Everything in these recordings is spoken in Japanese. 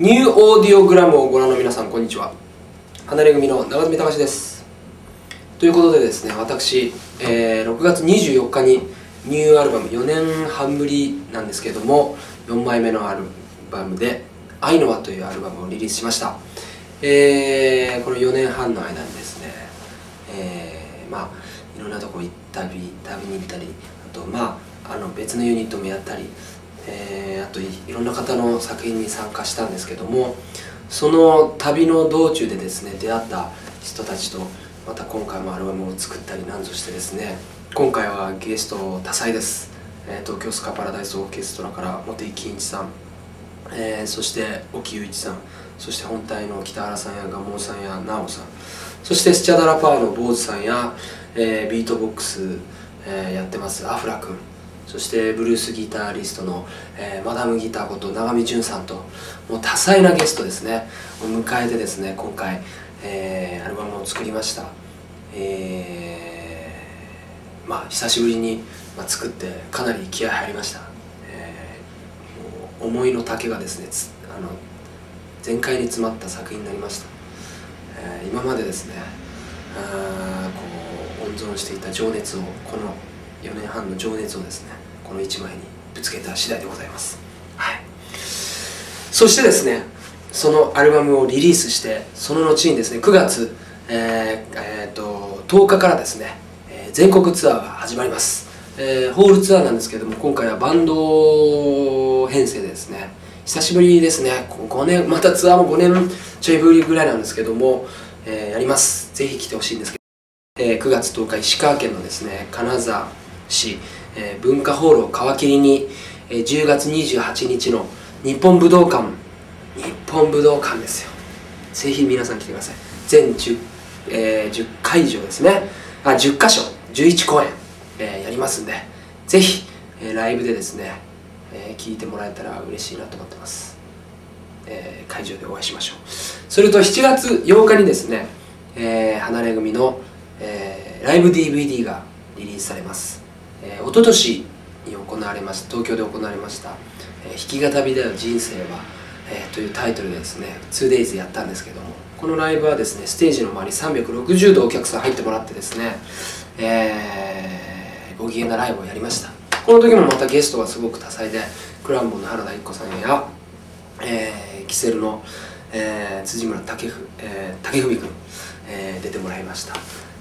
ニューオーディオグラムをご覧の皆さんこんにちは。離れ組の長住隆です。ということでですね私、えー、6月24日にニューアルバム4年半ぶりなんですけれども4枚目のアルバムで「愛の輪」というアルバムをリリースしました、えー、この4年半の間にですね、えー、まあいろんなとこ行ったり旅に行ったりあとまああの別のユニットもやったりえー、あといろんな方の作品に参加したんですけどもその旅の道中でですね出会った人たちとまた今回もアルバムを作ったりなんぞしてですね今回はゲスト多彩です、えー、東京スカパラダイスオーケストラから茂木健一さん、えー、そして沖雄一さん。そして本体の北原さんや蒲生さんや直さん。そしてスチャダラパワーの坊主さんや、えー、ビートボックス、えー、やってますアフラ君。そしてブルースギタリストの、えー、マダムギターこと永見淳さんともう多彩なゲストですね。を迎えてですね今回、えー、アルバムを作りました、えー、まあ久しぶりに、まあ、作ってかなり気合入りました、えー、思いの丈がですねあの全開に詰まった作品になりました、えー、今までですねあこう温存していた情熱をこの4年半の情熱をですねこの1枚にぶつけた次第でございます、はい、そしてですねそのアルバムをリリースしてその後にですね9月、えーえーと、10日からですね、全国ツアーが始まります、えー、ホールツアーなんですけども今回はバンド編成でですね久しぶりですね5年またツアーも5年ちょいぶりぐらいなんですけども、えー、やります。ぜひ来てほしいんですけど、えー、9月10日石川県のですね金沢市、えー、文化ホールを皮切りに、えー、10月28日の日本武道館。日本武道館ですよ。ぜひ皆さん来てください。全 10,、えー、10会場ですね。あ10箇所。11公演、えー、やりますんで。ぜひ、えー、ライブでですね、えー、聞いてもらえたら嬉しいなと思ってます、えー、会場でお会いしましょう。それと7月8日にですね、えー、離れ組の、えー、ライブ DVD がリリースされます。えー、一昨年に行われました東京で行われました「えー、弾き語りだよ人生は」えー、というタイトルでですね 2days やったんですけどもこのライブはですねステージの周り360度お客さん入ってもらってですね、えー、ご機嫌なライブをやりました。この時もまたゲストがすごく多彩でクランボの原田一子さんや、えー、キセルの、えー、辻村武,、えー、武文君、えー、出てもらいました、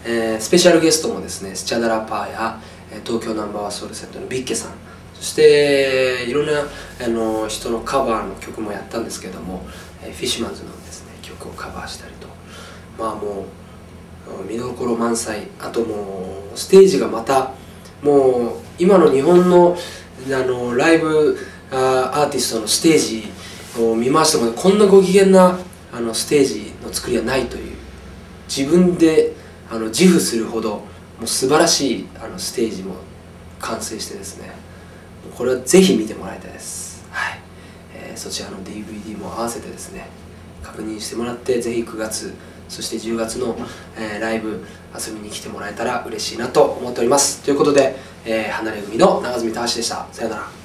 えー、スペシャルゲストもですねスチャダラパーや東京ナンバーワンソウルセットのビッケさん。そしていろんなあの人のカバーの曲もやったんですけどもフィッシュマンズのですね曲をカバーしたりと。まあもう見どころ満載。あともうステージがまたもう今の日本のあのライブアーティストのステージを見ましてもこんなご機嫌なあのステージの作りはないという。自分であの自負するほどもう素晴らしいあのステージも完成してですねこれはぜひ見てもらいたいです、はい。えー、そちらの DVD も合わせてですね確認してもらってぜひ9月そして10月の、えー、ライブ遊びに来てもらえたら嬉しいなと思っております。ということで、えー、離れ組の長住隆でした。さよなら。